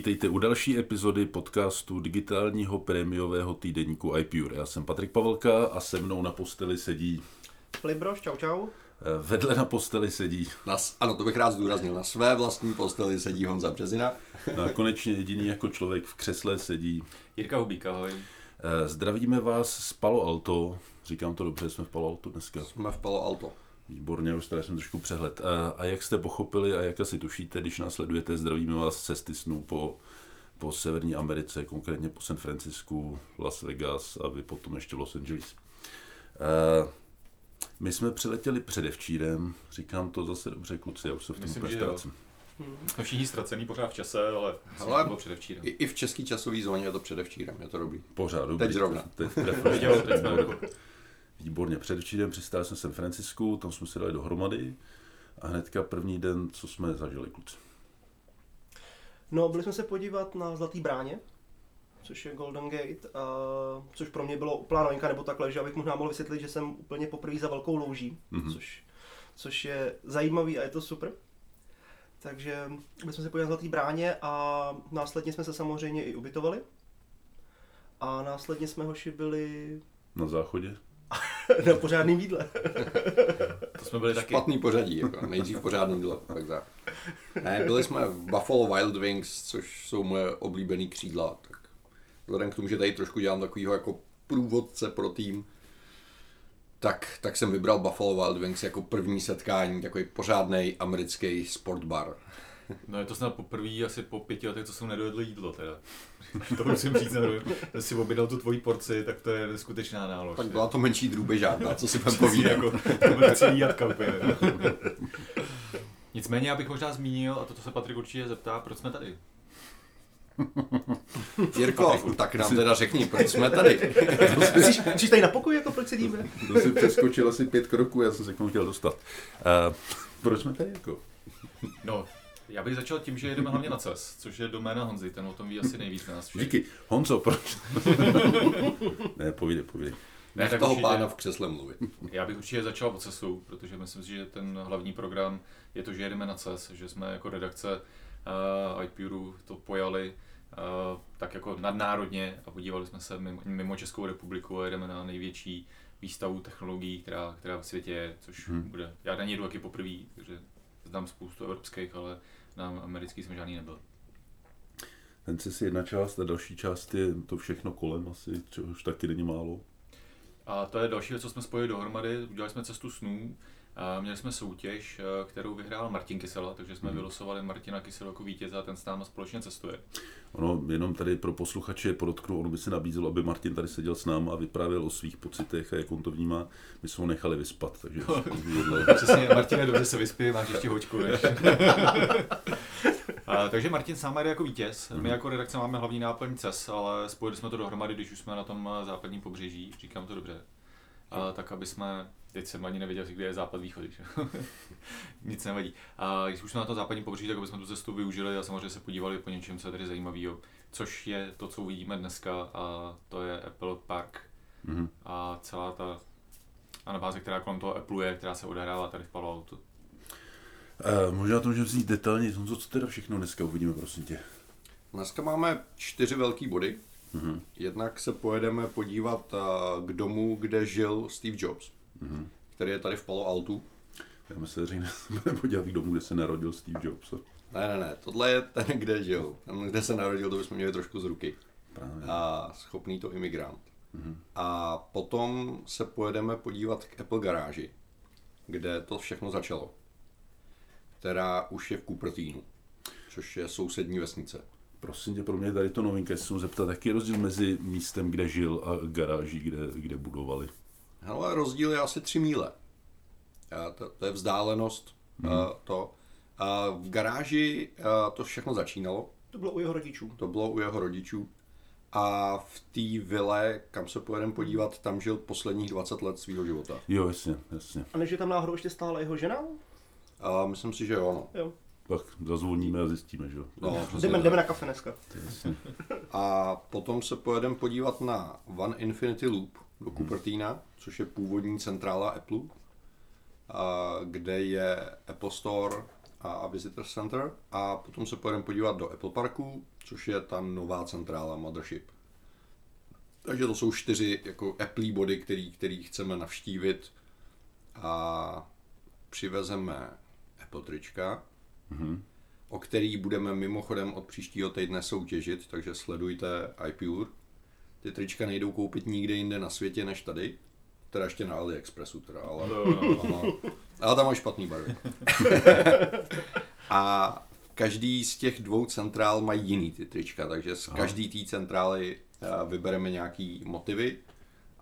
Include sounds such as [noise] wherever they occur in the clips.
Vítejte u další epizody podcastu digitálního prémiového týdeníku iPure. Já jsem Patrik Pavelka a se mnou na posteli sedí... Flibroš, čau čau. Eh, vedle na posteli sedí... Na, ano, to bych rád zdůraznil. Na své vlastní posteli sedí Honza Březina. No a konečně jediný jako člověk v křesle sedí... Jirka Hubík, ahoj. Eh, zdravíme vás z Palo Alto. Říkám to dobře, jsme v Palo Alto dneska. Jsme v Palo Alto. Výborně, už tady jsem trošku přehled. A, a jak jste pochopili a jak asi tušíte, když nás sledujete, zdravíme vás z cesty snů po, po Severní Americe, konkrétně po San Francisku, Las Vegas a vy potom ještě Los Angeles. Uh, my jsme přiletěli předevčírem, říkám to zase dobře, kluci, já už se v tom Myslím, úplně ztrácím. Jsme všichni ztracený pořád v čase, ale Hele, Ale bylo předevčírem. I, I v český časový zóně je to předevčírem, je to dobrý. Pořád, dobrý. Teď zrovna. Teď trefil. Viděl, teď jsme jako- Výborně, předevčírem přistál jsem v San Francisku, tam jsme se dali dohromady a hnedka první den, co jsme zažili, kluci. No, byli jsme se podívat na Zlatý bráně, což je Golden Gate, a, což pro mě bylo úplná novinka, nebo takhle, že abych možná mohl vysvětlit, že jsem úplně poprvé za velkou louží, Mhm. mm-hmm. což, což je zajímavý a je to super. Takže byli jsme se podívat na Zlatý bráně a následně jsme se samozřejmě i ubytovali. A následně jsme hoši byli Na záchodě. [laughs] na pořádným jídle. [laughs] To jsme byli taky. Špatný pořadí, jako nejdřív pořádný jídlo, pak za. Ne, byli jsme v Buffalo Wild Wings, což jsou moje oblíbený křídla, tak vzhledem k tomu, že tady trošku dělám takovýho jako průvodce pro tým, tak, tak jsem vybral Buffalo Wild Wings jako první setkání, takový pořádný americký sportbar. No je to snad poprvé asi po pěti letech, co jsem nedojedl jídlo teda. [laughs] to musím říct. Když si objednal tu tvoji porci, tak to je neskutečná nálož. Tak byla to menší drůbežárna, co si [laughs] budem Povídám. jako, to byl celý jatka úplně. [laughs] Nicméně já bych možná zmínil, a toto se Patrik určitě zeptá, proč jsme tady. Jirko, tak nám teda řekni, proč jsme tady. Jsi, jsi tady na pokoji, jako proč sedíme? To si přeskočil asi pět kroků, já jsem se k tomu chtěl dostat. Uh, proč jsme tady jako? No, já bych začal tím, že jedeme hlavně na CES, což je doména Honzy, ten o tom ví asi nejvíc na nás všech. Díky. Honzo, proč? [laughs] ne, povídej, povídej. Ne, tak toho určitě- pána v křesle mluvit. [laughs] Já bych určitě začal od CESu, protože myslím si, že ten hlavní program je to, že jedeme na CES, že jsme jako redakce uh, iPuru to pojali uh, tak jako nadnárodně a podívali jsme se mimo, mimo Českou republiku a jedeme na největší výstavu technologií, která, která v světě je, což Hmm. bude. Já na ní jdu taky poprvé, takže znám spoustu evropských, ale na americký jsem žádný nebyl. Ten je jedna část a další část je to všechno kolem asi, což taky není málo. A to je další věc, co jsme spojili dohromady. Udělali jsme cestu snů. A měli jsme soutěž, eh, kterou vyhrál Martin Kysela, takže jsme Mhm. vylosovali Martina Kysela jako vítěze a ten s náma společně cestuje. Ono jenom tady pro posluchače podotknu, ono by se nabízelo, aby Martin tady seděl s náma a vyprávěl o svých pocitech a jak on to vnímá. My jsme ho nechali vyspat, takže [laughs] Přesně, Martine, dobře se vyspí, máš ještě hoďku, ne? [laughs] A, takže Martin sám jde jako vítěz. My jako redakce máme hlavní náplň CES, ale spojili jsme to dohromady, když už jsme na tom eh, západním pobřeží, říkám to dobře. A, tak aby jsme, teď jsem ani nevěděl, kde je západ východ, že? [laughs] nic nevadí. A když už jsme na tom západním pobřeží, tak aby jsme tu cestu využili a samozřejmě se podívali po něčem, co je tady zajímavého, což je to, co uvidíme dneska a to je Apple Park Mhm. a celá ta anabáze, která kolem toho Apple je, která se odehrává tady v Palo Alto. Uh, možná to můžeme vzít detailně, co teda všechno dneska uvidíme, prosím tě. Dneska máme čtyři velký body. Mhm. Jednak se pojedeme podívat a, k domu, kde žil Steve Jobs, Mhm. který je tady v Palo Altu. Já myslím, že se budeme podívat k domu, kde se narodil Steve Jobs. Ne, ne, ne, tohle je ten, kde žil. Ten, kde se narodil, to bychom měli trošku z ruky. Právě. A schopný to imigrant. Mhm. A potom se pojedeme podívat k Apple garáži, kde to všechno začalo. Která už je v Cupertinu, což je sousední vesnice. Prosím tě, pro mě je tady to novinka, jestli se mu zeptat, jaký je rozdíl mezi místem, kde žil a garáží, kde, kde budovali. Hele, rozdíl je asi 3 míle. A to, to je vzdálenost Mhm. hmm. to. A v garáži a to všechno začínalo. To bylo u jeho rodičů. To bylo u jeho rodičů. A v té vile, kam se pojedeme podívat, tam žil posledních 20 let svého života. Jo, jasně, jasně. A než je tam náhodou ještě stále jeho žena? A myslím si, že jo, no. Jo. Pak zazvoníme a zjistíme, že jo. no přesně Jdeme, jdeme na kafe dneska. [laughs] A potom se pojedeme podívat na One Infinity Loop do Cupertina, což je původní centrála Apple, a kde je Apple Store a Visitor Center a potom se pojedeme podívat do Apple Parku, což je ta nová centrála Mothership. Takže to jsou čtyři jako Apple body, který, který chceme navštívit a přivezeme Apple trička, Mhm. o který budeme mimochodem od příštího týdne soutěžit, takže sledujte iPure. Ty trička nejdou koupit nikde jinde na světě než tady. Teda ještě na AliExpressu teda, ale, ale, ale tam má špatný barvy. [laughs] A každý z těch dvou centrál mají jiný ty trička, takže z každý té centrály eh, vybereme nějaký motivy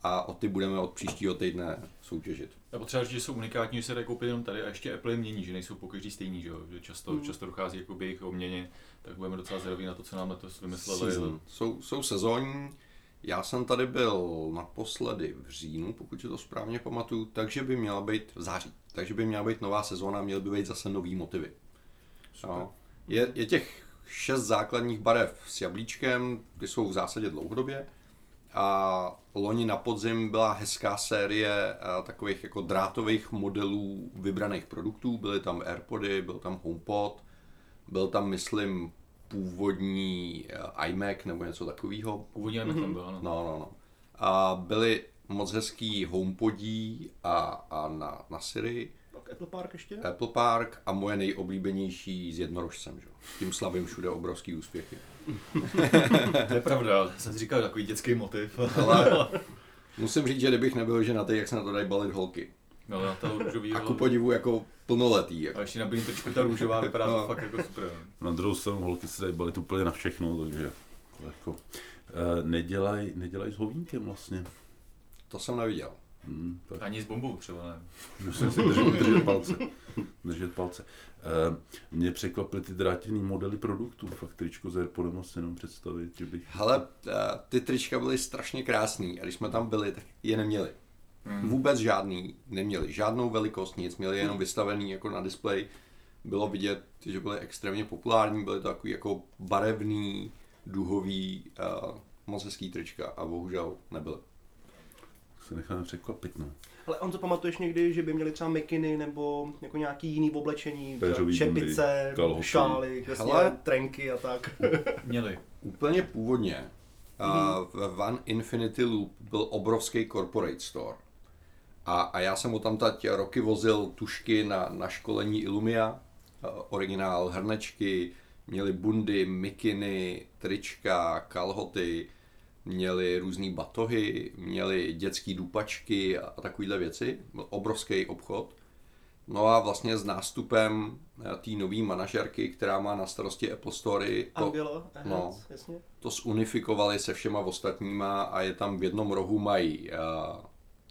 a o ty budeme od příštího týdne soutěžit. Já potřeba říct, že jsou unikátní, že se dají koupit jenom tady a ještě Apple je mění, že nejsou pokaždý stejný, že, jo? že často, Mm. často dochází jako jejich obměně, tak budeme docela zvědaví na to, co nám letos vymysleli. Season. Jsou, jsou sezónní. Já jsem tady byl naposledy v říjnu, pokud si to správně pamatuju, takže by měla být v září. Takže by měla být nová sezóna, měly by být zase nový motivy. No. Je, je těch šest základních barev s jablíčkem, ty jsou v zásadě dlouhodobě. A loni na podzim byla hezká série a, takových jako drátových modelů vybraných produktů. Byly tam Airpody, byl tam HomePod, byl tam, myslím, původní eh, iMac nebo něco takového. Původně mm-hmm. tam byl, ano. No, no, no. A byly moc hezký HomePodí a, a na, na Siri, Pak Apple Park ještě? Apple Park a moje nejoblíbenější s jednorožcem, že? jo. Tím slavím všude obrovský úspěchy. To je pravda, jsem si říkal takový dětský motiv. [laughs] Ale musím říct, že kdybych nebyl ženatý, jak se na to dají balit holky. no, na to růžový. A ku podivu jako plnoletý. A Jako. ještě na tričku ta růžová vypadá to No. fakt jako super. Na druhou stranu holky se dají balit úplně na všechno, takže jako, eh, nedělaj, nedělaj s hovínkem vlastně. To jsem neviděl. Hmm, tak Ani s bombou třeba ne. musím si držet, držet palce. Držet palce. Eh, mě překvapily ty drátěný modely produktů. Fakt tričko s Airpodem asi jenom představit, že bych... Hele, eh, ty trička byly strašně krásný a když jsme tam byli, tak je neměli. Hmm. Vůbec žádný neměli. Žádnou velikost, nic. Měli jenom vystavený jako na displej. Bylo vidět, že byly extrémně populární, byly to takový jako barevný, duhový, uh, moc hezký trička a bohužel nebyly. Se necháme překvapit, no. Ale on to pamatuješ někdy, že by měli třeba mikiny nebo jako nějaký jiný oblečení, Péřový čepice, bundy, kalhoty. šály, vlastně Hele. trenky a tak. [laughs] Měli. Úplně původně uh, v One Infinity Loop byl obrovský corporate store. A, a já jsem mu tam tať roky vozil tušky na, na školení Illumia, uh, originál hrnečky, měli bundy, mikiny, trička, kalhoty, měli různé batohy, měli dětské dupačky a, a takovéhle věci. Byl obrovský obchod. No a vlastně s nástupem té nové manažerky, která má na starosti Apple Story, to, Angela, no. no. jasně. to zunifikovali se všema ostatníma a je tam v jednom rohu mají uh,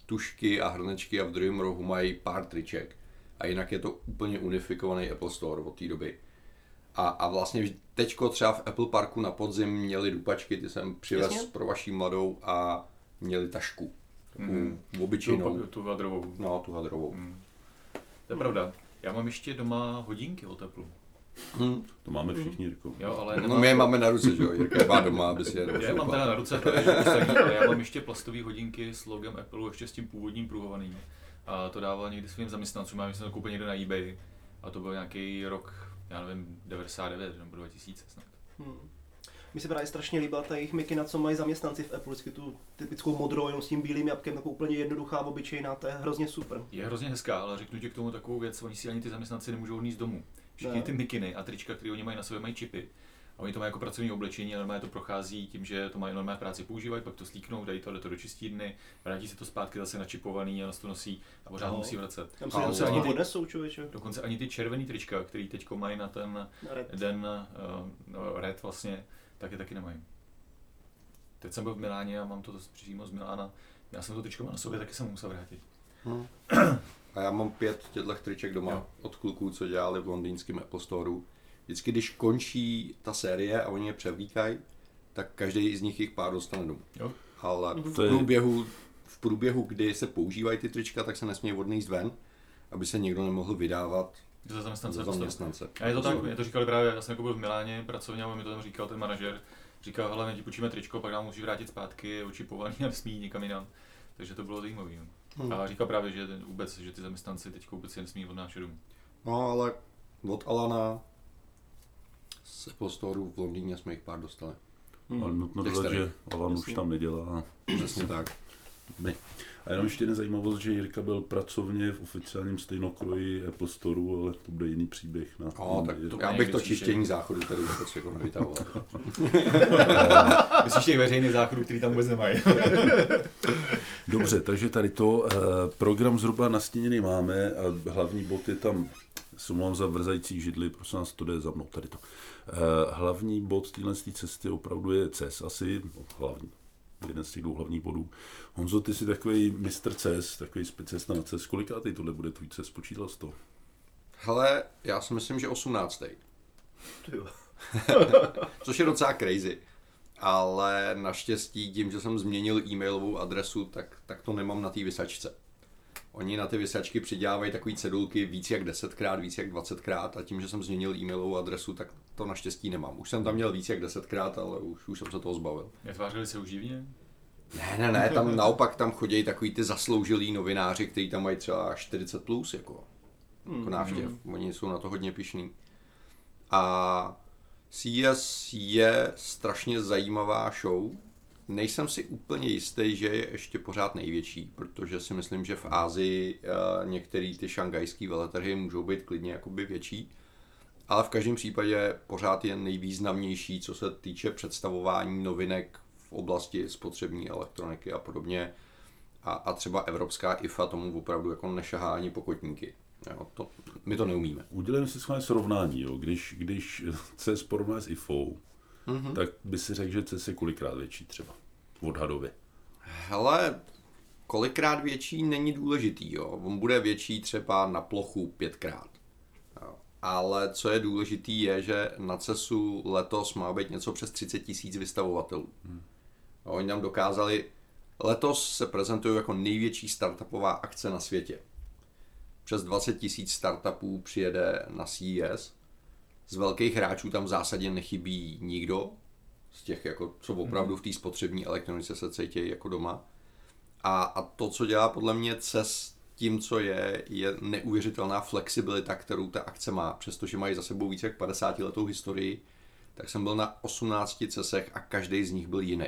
tušky a hrnečky a v druhém rohu mají pár triček. A jinak je to úplně unifikovaný Apple Store od té doby. A, a vlastně teďko třeba v Apple Parku na podzim měli dupačky, ty jsem přivez Jasně. pro vaší mladou a měli tašku. Takovou Mhm. obyčejnou. Tu, tu hadrovou. No, tu hadrovou. Hmm. To je pravda. Já mám ještě doma hodinky od Apple. Hm. To máme všichni, Jirko. Jo, ale No nemám- my je máme na ruce, že jo? Jirka je má doma, aby si je Já je mám teda na ruce, ale já mám ještě plastové hodinky s logem Apple, ještě s tím původním pruhovaným. A to dával někdy svým zaměstnancům, já jsem to koupil někde na eBay. A to byl nějaký rok, já nevím, 99 nebo 2000 snad. Hmm. Mně se právě strašně líbila ta jejich mikina, co mají zaměstnanci v Apple, vždycky tu typickou modrou, jenom s tím bílým jabkem, takovou úplně jednoduchá, obyčejná, to je hrozně super. Je hrozně hezká, ale řeknu ti k tomu takovou věc, oni si ani ty zaměstnanci nemůžou odníst domů. Všichni Ne. ty mikiny a trička, které oni mají na sobě, mají čipy. A oni to mají jako pracovní oblečení a normálně to prochází tím, že to mají normálně v práci používají, pak to slíknou, dají to, jde to do čistírny, vrátí se to zpátky zase načipovaný a nás to nosí a pořád No. musí vracet. Tam se ani ty- odnesou, člověče. Dokonce ani ty červený trička, který teď mají na ten Red. den uh, red vlastně, tak je taky nemají. Teď jsem byl v Miláně a mám to přímo z Milána. Já jsem to tričko měl na sobě, taky jsem musel vrátit. Hm. [clears throat] A já mám pět těchto triček doma Jo. od kluků, co dělali v londýnském Apple Storeu. Vždycky, když končí ta série a oni je převlíkají, tak každý z nich jich pár dostane domů. Jo. Ale v je- průběhu, v průběhu, kdy se používají ty trička, tak se nesmí odníst ven, aby se někdo nemohl vydávat Za zaměstnance. za prostě. zaměstnance. A je to tak, mě to říkali právě, já jsem jako byl v Miláně pracovně a on mi to tam říkal ten manažer. Říkal, hele, my ti půjčíme tričko, pak nám musí vrátit zpátky, je očipovaný a nesmí jít nikam jinam. Takže to bylo zajímavé. No. Hmm. A říkal právě, že ten, vůbec, že ty zaměstnanci teď vůbec si nesmí odnášet domů. No ale od Alana z Apple Store v Londýně jsme jich pár dostali. Hmm. Ale nutno dodat, že Alan už tam nedělá. Přesně tak. My. A jenom ještě jedna zajímavost, že Jirka byl pracovně v oficiálním stejnokroji Apple Store, ale to bude jiný příběh. Na, No, tak to, já bych to čištění záchodu tady vůbec jako nevytahoval. [laughs] Myslíš těch veřejných záchodů, který tam vůbec nemají. [laughs] Dobře, takže tady to. eh, Program zhruba nastíněný máme a hlavní bod je tam, se za vrzající židli, prosím nás, to jde za mnou, tady to. Eh, Hlavní bod téhle cesty opravdu je CES, asi no, hlavní, jeden z těch dvou hlavních bodů. Honzo, ty jsi takový mistr CES, takový specialista na CES, kolikátý tohle bude tvůj CES, počítal jsi to? Hele, já si myslím, že 18. Ty jo. [laughs] Což je docela crazy. Ale naštěstí tím, že jsem změnil e-mailovou adresu, tak, tak to nemám na té vysačce. Oni na ty vysačky přidělávají takové cedulky víc jak 10krát, víc jak 20krát a tím, že jsem změnil e-mailovou adresu, tak to naštěstí nemám. Už jsem tam měl víc jak 10krát, ale už, už jsem se toho zbavil. Netvářili se už divně? Ne, ne, ne, tam [laughs] naopak tam chodí takový ty zasloužilí novináři, kteří tam mají třeba 40 plus, jako, jako návštěv. Oni jsou na to hodně pišní. A CS je strašně zajímavá show. Nejsem si úplně jistý, že je ještě pořád největší, protože si myslím, že v Ázii uh, některé ty šangajské veletrhy můžou být klidně jakoby větší. Ale v každém případě pořád je nejvýznamnější, co se týče představování novinek v oblasti spotřební elektroniky a podobně. A, a třeba evropská IFA tomu opravdu jako nešahá ani pokotníky. Jo, to, my to neumíme. Udělejme si schválně srovnání, jo. Když, když CES porovnáme s IFou. Mm-hmm. tak by si řekl, že CES je kolikrát větší třeba, odhadově. Hele, kolikrát větší není důležitý, jo. On bude větší třeba na plochu pětkrát. Jo. Ale co je důležitý je, že na CESu letos má být něco přes 30 tisíc vystavovatelů. Hmm. Oni nám dokázali, letos se prezentují jako největší startupová akce na světě. Přes 20 tisíc startupů přijede na CES. Z velkých hráčů tam v zásadě nechybí nikdo, z těch, jako, co opravdu v té spotřební elektronice se cítí jako doma. A, a to, co dělá podle mě CES tím, co je, je neuvěřitelná flexibilita, kterou ta akce má. Přestože mají za sebou více jak 50 letou historii, tak jsem byl na 18 CESech a každý z nich byl jiný.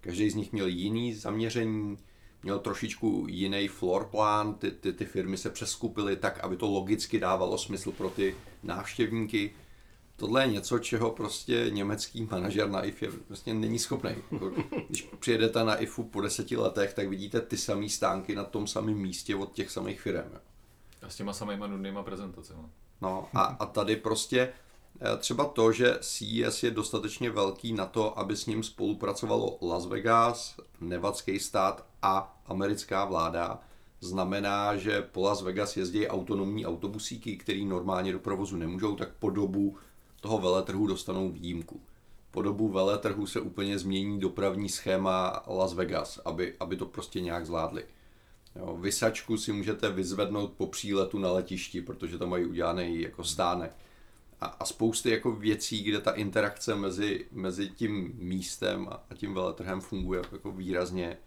Každý z nich měl jiný zaměření, měl trošičku jiný floor plan, ty, ty, ty firmy se přeskupily tak, aby to logicky dávalo smysl pro ty návštěvníky. Tohle je něco, čeho prostě německý manažer na IFE prostě není schopný. Jako, Když přijedete na IFu po deseti letech, tak vidíte ty samé stánky na tom samém místě od těch samých firm. A s těma samýma nudnýma prezentacemi. No a, a tady prostě eh, třeba to, že CES je dostatečně velký na to, aby s ním spolupracovalo Las Vegas, nevadský stát a americká vláda, znamená, že po Las Vegas jezdí autonomní autobusíky, který normálně do provozu nemůžou, tak po dobu toho veletrhu dostanou výjimku. Po dobu veletrhu se úplně změní dopravní schéma Las Vegas, aby, aby to prostě nějak zvládli. Jo, vysačku si můžete vyzvednout po příletu na letišti, protože tam mají udělaný jako stánek. A, a spousty jako věcí, kde ta interakce mezi, mezi tím místem a, a tím veletrhem funguje jako výrazně,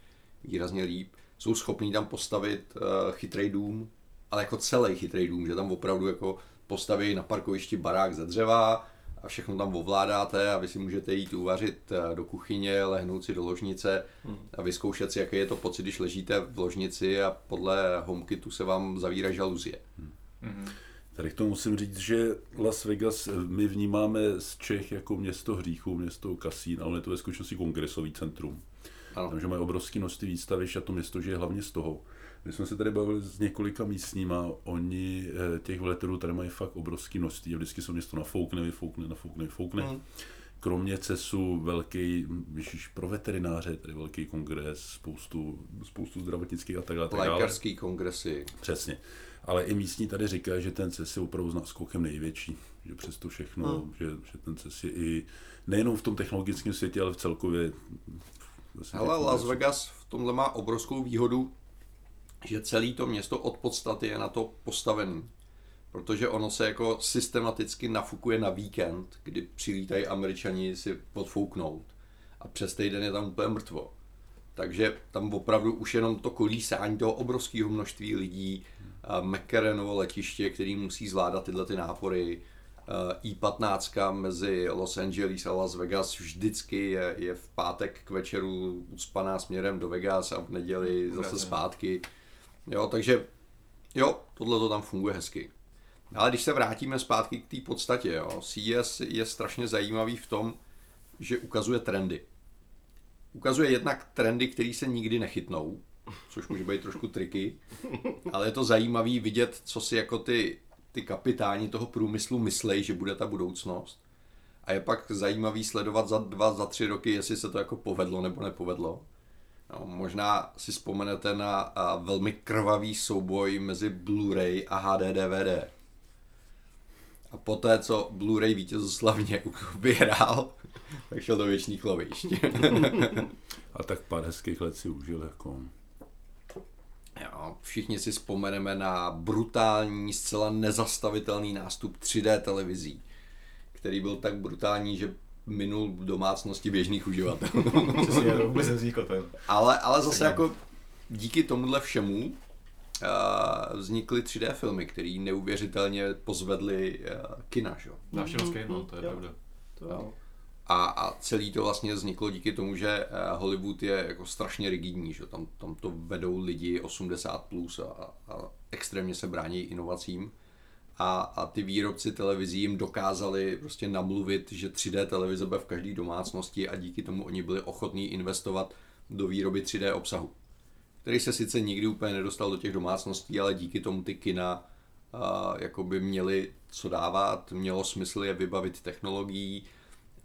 výrazně líp. Jsou schopní tam postavit uh, chytrý dům, ale jako celý chytrý dům, že tam opravdu jako postaví na parkovišti barák ze dřeva a všechno tam ovládáte a vy si můžete jít uvařit eh, do kuchyně, lehnout si do ložnice a vyzkoušet si, jaký je to pocit, když ležíte v ložnici a podle HomeKitu se vám zavírá žaluzie. Tady k tomu musím říct, že Las Vegas eh, my vnímáme z Čech jako město hříchů, město kasín, ale je to ve skutečnosti kongresový centrum. Ano. Tam, že mají obrovský množství výstavišť a to město žije hlavně z toho. My jsme se tady bavili s několika místníma, oni eh, těch vleterů tady mají fakt obrovský množství a vždycky se město nafoukne, vyfoukne, nafoukne, vyfoukne. Mm. Kromě CESu velký, víš, pro veterináře, tady velký kongres, spoustu, spoustu zdravotnických a tak dále. Lékařský kongresy. Přesně. Ale i místní tady říkají, že ten CES je opravdu s náskokem největší. Že přesto všechno, Hmm. že, že ten CES je i nejenom v tom technologickém světě, ale v celkově. vlastně Hele, těch Las. Vegas v tomhle má obrovskou výhodu, že celé to město od podstaty je na to postavený. Protože ono se jako systematicky nafukuje na víkend, kdy přilítají američani si odfouknout. A přes týden je tam úplně mrtvo. Takže tam opravdu už jenom to kolísání toho obrovského množství lidí McCarranovo letiště, který musí zvládat tyhle ty nápory. I-15 mezi Los Angeles a Las Vegas vždycky je, je v pátek k večeru uspaná směrem do Vegas a v neděli zase zpátky. Jo, takže jo, tohle to tam funguje hezky. Ale když se vrátíme zpátky k té podstatě, jo, CES je strašně zajímavý v tom, že ukazuje trendy. Ukazuje jednak trendy, které se nikdy nechytnou, což může být trošku triky, ale je to zajímavý vidět, co si jako ty, ty kapitáni toho průmyslu myslej, že bude ta budoucnost. A je pak zajímavý sledovat za dva, za tři roky, jestli se to jako povedlo nebo nepovedlo. No, možná si vzpomenete na a, velmi krvavý souboj mezi Blu-ray a HD DVD. A poté, co Blu-ray vítězoslavně vyhrál, [laughs] tak šel do věčných lovišť. [laughs] a tak pár hezkých let si užil jako... Jo, všichni si vzpomeneme na brutální, zcela nezastavitelný nástup 3D televizí, který byl tak brutální, že minul domácnosti běžných uživatelů. [laughs] Přesně, to vůbec [laughs] nevzniklo ten. Ale, ale zase jako díky tomuhle všemu uh, vznikly 3D filmy, které neuvěřitelně pozvedly uh, kina, že? Návštěvnost no, to je pravda. To, jo. A, a celý to vlastně vzniklo díky tomu, že Hollywood je jako strašně rigidní, že tam, tam to vedou lidi 80 plus a, a extrémně se brání inovacím. A, a ty výrobci televizí jim dokázali prostě namluvit, že 3D televize bude v každé domácnosti a díky tomu oni byli ochotní investovat do výroby 3D obsahu, který se sice nikdy úplně nedostal do těch domácností, ale díky tomu ty kina a, jakoby měli co dávat, mělo smysl je vybavit technologií,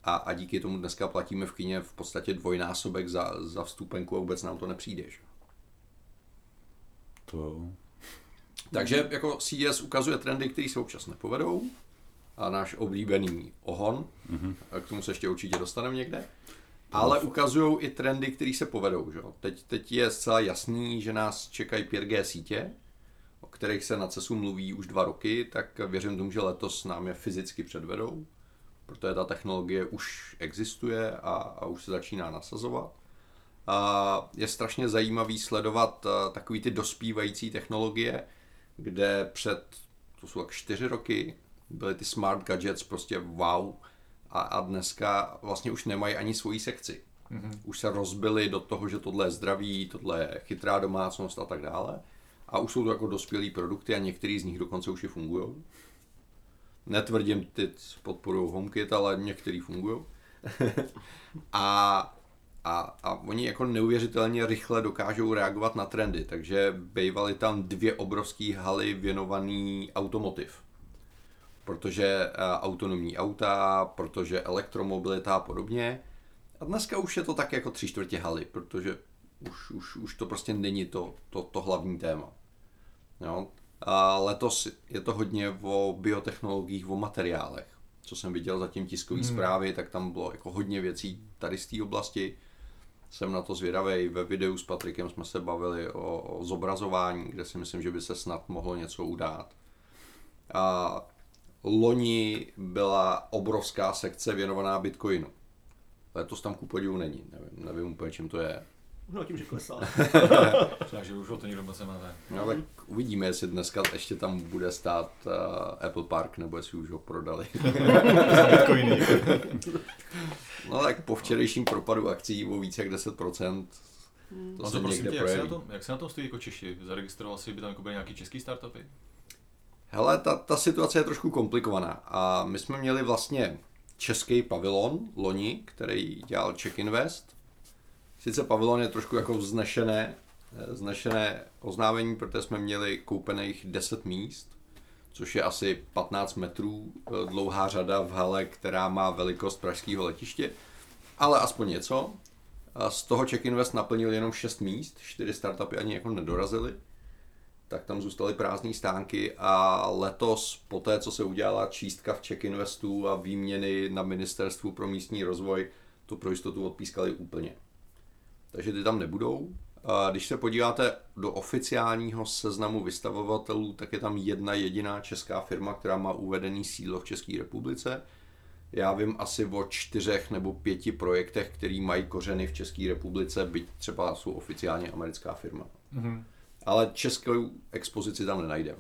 a, a díky tomu dneska platíme v kině v podstatě dvojnásobek za, za vstupenku a vůbec nám to nepřijde. Že? To... Takže jako CES ukazuje trendy, které se občas nepovedou a náš oblíbený ohon, mm-hmm. a k tomu se ještě určitě dostaneme někde, ale ukazují i trendy, které se povedou. Že? Teď, teď je zcela jasný, že nás čekají 5G sítě, o kterých se na CESu mluví už dva roky, tak věřím tomu, že letos nám je fyzicky předvedou protože ta technologie už existuje a, a už se začíná nasazovat. A je strašně zajímavý sledovat uh, takový ty dospívající technologie, kde před, to jsou tak čtyři roky, byly ty smart gadgets prostě wow a, a dneska vlastně už nemají ani svoji sekci. Mm-hmm. Už se rozbili do toho, že tohle je zdraví, tohle je chytrá domácnost a tak dále. A už jsou to jako dospělé produkty a některý z nich dokonce už i fungují. Netvrdím, ty podporují HomeKit, ale některý fungují. [laughs] a, a, a oni jako neuvěřitelně rychle dokážou reagovat na trendy, takže bývaly tam dvě obrovské haly věnované automotiv. Protože uh, autonomní auta, protože elektromobilita a podobně. A dneska už je to tak jako tři čtvrtě haly, protože už, už, už to prostě není to, to, to hlavní téma. Jo? A letos je to hodně o biotechnologiích, o materiálech. Co jsem viděl zatím tiskové hmm. zprávy, tak tam bylo jako hodně věcí tady z té oblasti. Jsem na to zvědavý. Ve videu s Patrikem jsme se bavili o, o zobrazování, kde si myslím, že by se snad mohlo něco udát. A loni byla obrovská sekce věnovaná Bitcoinu. Letos tam ku podivu není. Nevím, nevím úplně, čím to je. No tím, že klesá. [laughs] Takže už o to nikdo moc nemáme. No tak uvidíme, jestli dneska ještě tam bude stát uh, Apple Park, nebo jestli už ho prodali. [laughs] no tak po včerejším propadu akcí o více jak 10%, to no se to někde tě, jak, se na tom, jak se na tom stojí jako Češi? Zaregistroval si, by tam jako byly nějaký český startupy? Hele, ta, ta situace je trošku komplikovaná a my jsme měli vlastně český pavilon loni, který dělal Czech Invest Sice pavilon je trošku jako vznešené, eh, vznešené oznámení, protože jsme měli koupených 10 míst, což je asi 15 metrů eh, dlouhá řada v hale, která má velikost pražského letiště, ale aspoň něco. Z toho Check Invest naplnil jenom 6 míst, 4 startupy ani jako nedorazily, tak tam zůstaly prázdné stánky a letos, po té, co se udělala čístka v Check Investu a výměny na Ministerstvu pro místní rozvoj, tu pro jistotu odpískali úplně takže ty tam nebudou. A když se podíváte do oficiálního seznamu vystavovatelů, tak je tam jedna jediná česká firma, která má uvedený sídlo v České republice. Já vím asi o čtyřech nebo pěti projektech, který mají kořeny v České republice, byť třeba jsou oficiálně americká firma. Mm-hmm. ale českou expozici tam nenajdeme.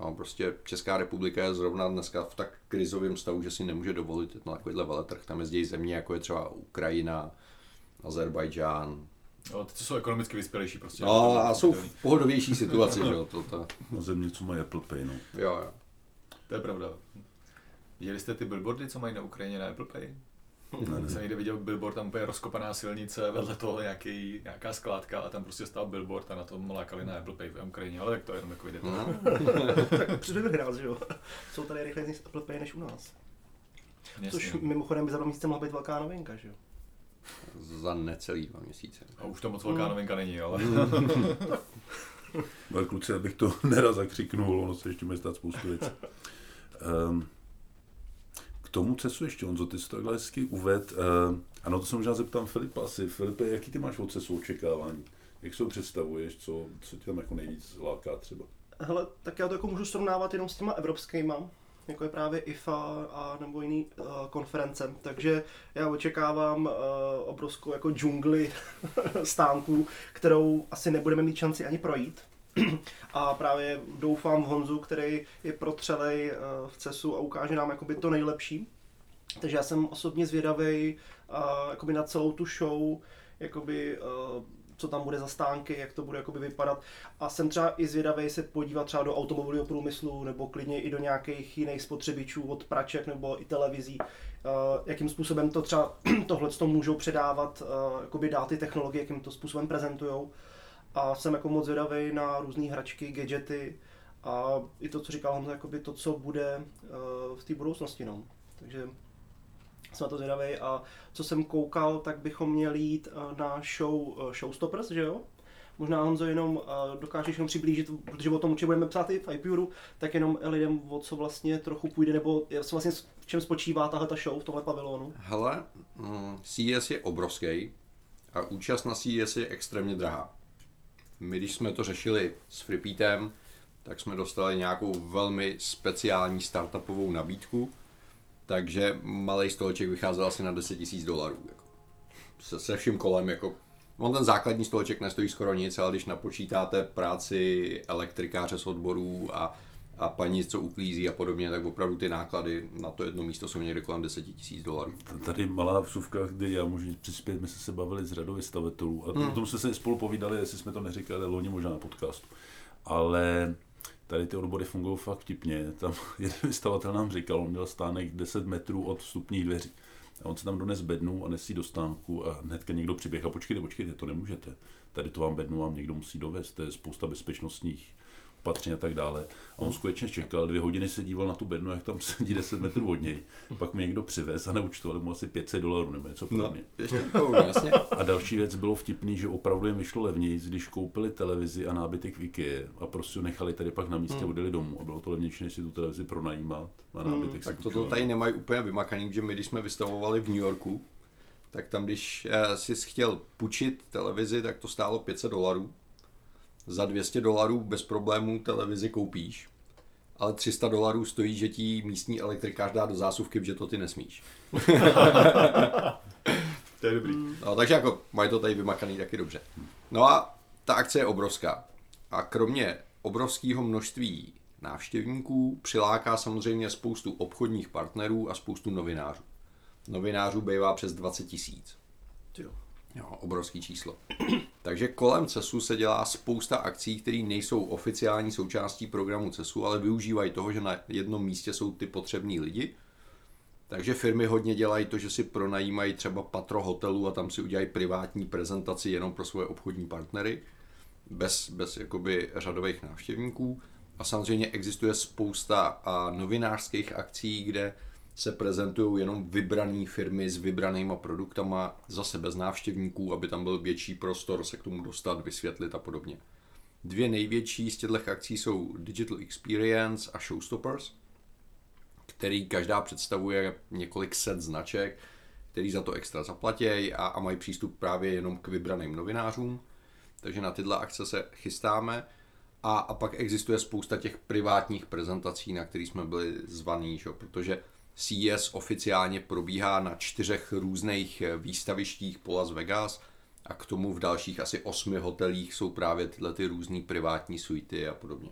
No, prostě Česká republika je zrovna dneska v tak krizovém stavu, že si nemůže dovolit na takovýhle veletrh. Tam jezdí země, jako je třeba Ukrajina, Azerbajdžán. No, ty, co jsou ekonomicky vyspělejší prostě. No, a jsou v pohodovější situaci, že jo. To, to, Na země, co mají Apple Pay, no. jo, jo. To je pravda. Viděli jste ty billboardy, co mají na Ukrajině na Apple Pay? Ne, ne. Jsem někde viděl billboard, tam úplně rozkopaná silnice, vedle toho nějaký, nějaká skládka a tam prostě stál billboard a na tom lákali na Apple Pay v Ukrajině, ale tak to je jenom jako detail. No. [laughs] tak přijde hrát, že jo. Jsou tady rychleji z Apple Pay než u nás. Což Jasně. mimochodem by za dva měsíce mohla být velká novinka, že jo. Za necelý dva měsíce. A už to moc velká novinka není, ale [laughs] Ale kluci, abych to [laughs] nerad zakřiknul, ono se ještě může stát spoustu věcí. Um, k tomu CESu ještě, Honzo, ty jsi to takhle hezky uved. Uh, ano, to se možná zeptám Filipa asi. Filipe, jaký ty máš od CESu očekávání? Jak se ho představuješ, co, co tě tam jako nejvíc láká třeba? Hele, tak já to jako můžu srovnávat jenom s těma evropskýma, jako je právě IFA a nebo jiný uh, konference. Takže já očekávám uh, obrovskou jako džungli [laughs] stánků, kterou asi nebudeme mít šanci ani projít. [clears throat] A právě doufám v Honzu, který je protřelej uh, v CESu a ukáže nám jakoby to nejlepší. Takže já jsem osobně zvědavý uh, jakoby na celou tu show, jakoby, uh, co tam bude za stánky, jak to bude jakoby vypadat. A jsem třeba i zvědavý se podívat třeba do automobilového průmyslu nebo klidně i do nějakých jiných spotřebičů od praček nebo i televizí. Uh, jakým způsobem to třeba [clears throat] tohle to můžou předávat, uh, jakoby dát ty technologie, jakým to způsobem prezentujou. A jsem jako moc zvědavý na různé hračky, gadgety a i to, co říkal Honza, jakoby to, co bude uh, v té budoucnosti. No. Takže jsem na to zvědavý a co jsem koukal, tak bychom měli jít eh, na show eh, Showstoppers, že jo? Možná Honzo jenom eh, dokážeš jenom přiblížit, protože o tom určitě budeme psát i v iPuru, tak jenom lidem o co vlastně trochu půjde, nebo co vlastně v čem spočívá tahle ta show v tomhle pavilonu. Hele, mm, CES je obrovský a účast na CES je extrémně drahá. My, když jsme to řešili s Freepeatem, tak jsme dostali nějakou velmi speciální startupovou nabídku, takže malý stoleček vycházel asi na 10 000 dolarů. Jako. Se, se vším kolem, jako On ten základní stoleček nestojí skoro nic, ale když napočítáte práci elektrikáře z odborů a, a paní, co uklízí a podobně, tak opravdu ty náklady na to jedno místo jsou někde kolem 10 000 dolarů. Tady malá vsuvka, kdy já můžu přispět, my jsme se bavili s řadou vystavitelů a hmm. o tom jsme se spolu povídali, jestli jsme to neříkali loni možná na podcastu. Ale tady ty odbory fungují fakt vtipně. Tam [laughs] jeden vystavatel nám říkal, on měl stánek 10 metrů od vstupních dveří. A on se tam dones bednu a nesí do stánku a hnedka někdo přiběh a počkejte, počkejte, to nemůžete. Tady to vám bednu vám někdo musí dovést, to je spousta bezpečnostních opatření a tak dále. A on skutečně čekal, dvě hodiny se díval na tu bednu, jak tam sedí 10 metrů od něj. Pak mi někdo přivez a neúčtoval mu asi 500 dolarů nebo něco podobně. No, ještě takovou, jasně. A další věc bylo vtipný, že opravdu jim vyšlo levněji, když koupili televizi a nábytek v IKEA a prostě nechali tady pak na místě, hmm. odjeli domů a bylo to levnější, než si tu televizi pronajímat a nábytek hmm, si Tak toto půjčovat. tady nemají úplně vymakaný, že my, když jsme vystavovali v New Yorku, tak tam, když eh, jsi chtěl půjčit televizi, tak to stálo 500 dolarů. Za 200 dolarů bez problémů televizi koupíš. Ale 300 dolarů stojí, že ti místní elektrikář dá do zásuvky, že to ty nesmíš. [laughs] to je dobrý. No, takže jako mají to tady vymakaný taky dobře. No a ta akce je obrovská. A kromě obrovského množství návštěvníků přiláká samozřejmě spoustu obchodních partnerů a spoustu novinářů. Novinářů bývá přes 20 tisíc. Jo. Obrovský číslo. [clears throat] Takže kolem CESu se dělá spousta akcí, které nejsou oficiální součástí programu CESu, ale využívají toho, že na jednom místě jsou ty potřební lidi. Takže firmy hodně dělají to, že si pronajímají třeba patro hotelu a tam si udělají privátní prezentaci jenom pro svoje obchodní partnery, bez, bez jakoby řadových návštěvníků. A samozřejmě existuje spousta a novinářských akcí, kde se prezentují jenom vybrané firmy s vybranýma produktama, zase bez návštěvníků, aby tam byl větší prostor se k tomu dostat, vysvětlit a podobně. Dvě největší z těchto akcí jsou Digital Experience a Showstoppers, který každá představuje několik set značek, který za to extra zaplatějí a, a mají přístup právě jenom k vybraným novinářům. Takže na tyhle akce se chystáme. A, a pak existuje spousta těch privátních prezentací, na které jsme byli zvaní, že? protože CES oficiálně probíhá na čtyřech různých výstavištích po Las Vegas. A k tomu v dalších asi osmi hotelích jsou právě tyhle ty různé privátní suity a podobně.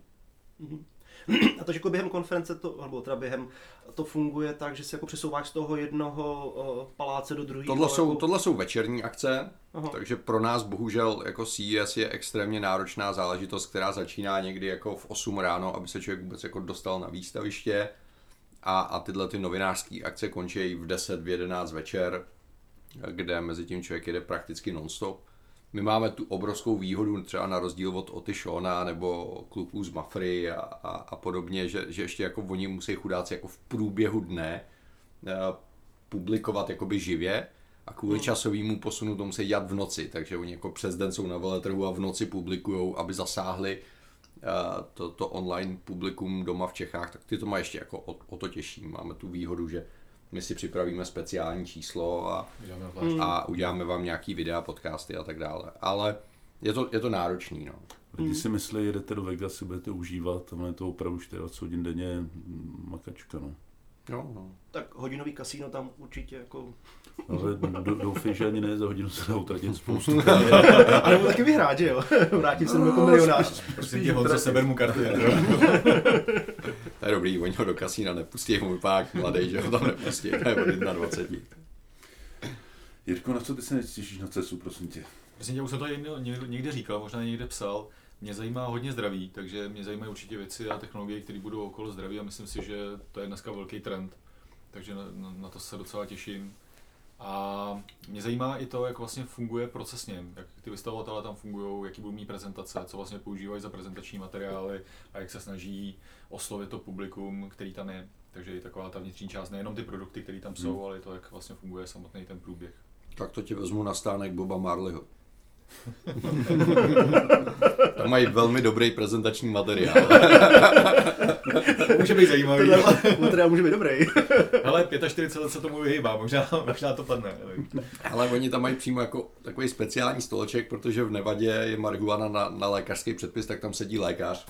[clears throat] A to, že jako během konference, to, nebo teda během, to funguje tak, že se jako přesouváš z toho jednoho uh, paláce do druhého. Tohle jsou, jako... tohle jsou večerní akce, Aha. takže pro nás bohužel jako CES je extrémně náročná záležitost, která začíná někdy jako v 8 ráno, aby se člověk vůbec jako dostal na výstaviště a, a tyhle ty novinářské akce končí v 10, v 11 večer, kde mezi tím člověk jede prakticky non-stop. My máme tu obrovskou výhodu třeba na rozdíl od Oty Shona nebo kluků z Mafry a, a, a podobně, že, že ještě jako oni musí chudáci jako v průběhu dne eh, publikovat jakoby živě a kvůli časovému posunu to musí dělat v noci, takže oni jako přes den jsou na veletrhu a v noci publikují, aby zasáhli to, to online publikum doma v Čechách, tak ty to má ještě jako o, o to těžší. Máme tu výhodu, že my si připravíme speciální číslo a, Uděláme zvlášť. a uděláme vám nějaký videa, podcasty a tak dále. Ale je to, je to náročný, no. Lidi si myslí, jedete do Vegas, si budete užívat, ale je to opravdu 14 hodin denně mm, makačka, no. No, no. Tak hodinový kasíno tam určitě jako... [laughs] Ale do, doufej, že ani ne za hodinu se dá utratit spoustu. [laughs] A nebo taky vyhrát, že jo? [laughs] Vrátím se jako milionář. Prosím tě, Honzo, seber mu karty. To je dobrý, oni ho do kasína nepustí, mu pak mladý, že ho tam nepustí, to je od 21. Jirko, na co ty se nejtěšíš na cestu, prosím tě? Myslím, že už jsem to někde říkal, možná někde psal. Mě zajímá hodně zdraví, takže mě zajímají určitě věci a technologie, které budou okolo zdraví a myslím si, že to je dneska velký trend. Takže na, na, to se docela těším. A mě zajímá i to, jak vlastně funguje procesně, jak ty vystavovatelé tam fungují, jaký budou mít prezentace, co vlastně používají za prezentační materiály a jak se snaží oslovit to publikum, který tam je. Takže i taková ta vnitřní část, nejenom ty produkty, které tam jsou, ale i to, jak vlastně funguje samotný ten průběh. Tak to ti vezmu na stánek Boba Marleyho. [laughs] Tam mají velmi dobrý prezentační materiál. Může být zajímavý. Tohle materiál může být dobrý. [laughs] Ale 45 let se tomu vyhýbá, možná, možná to padne. Ale oni tam mají přímo jako takový speciální stoleček, protože v Nevadě je marihuana na, na lékařský předpis, tak tam sedí lékař.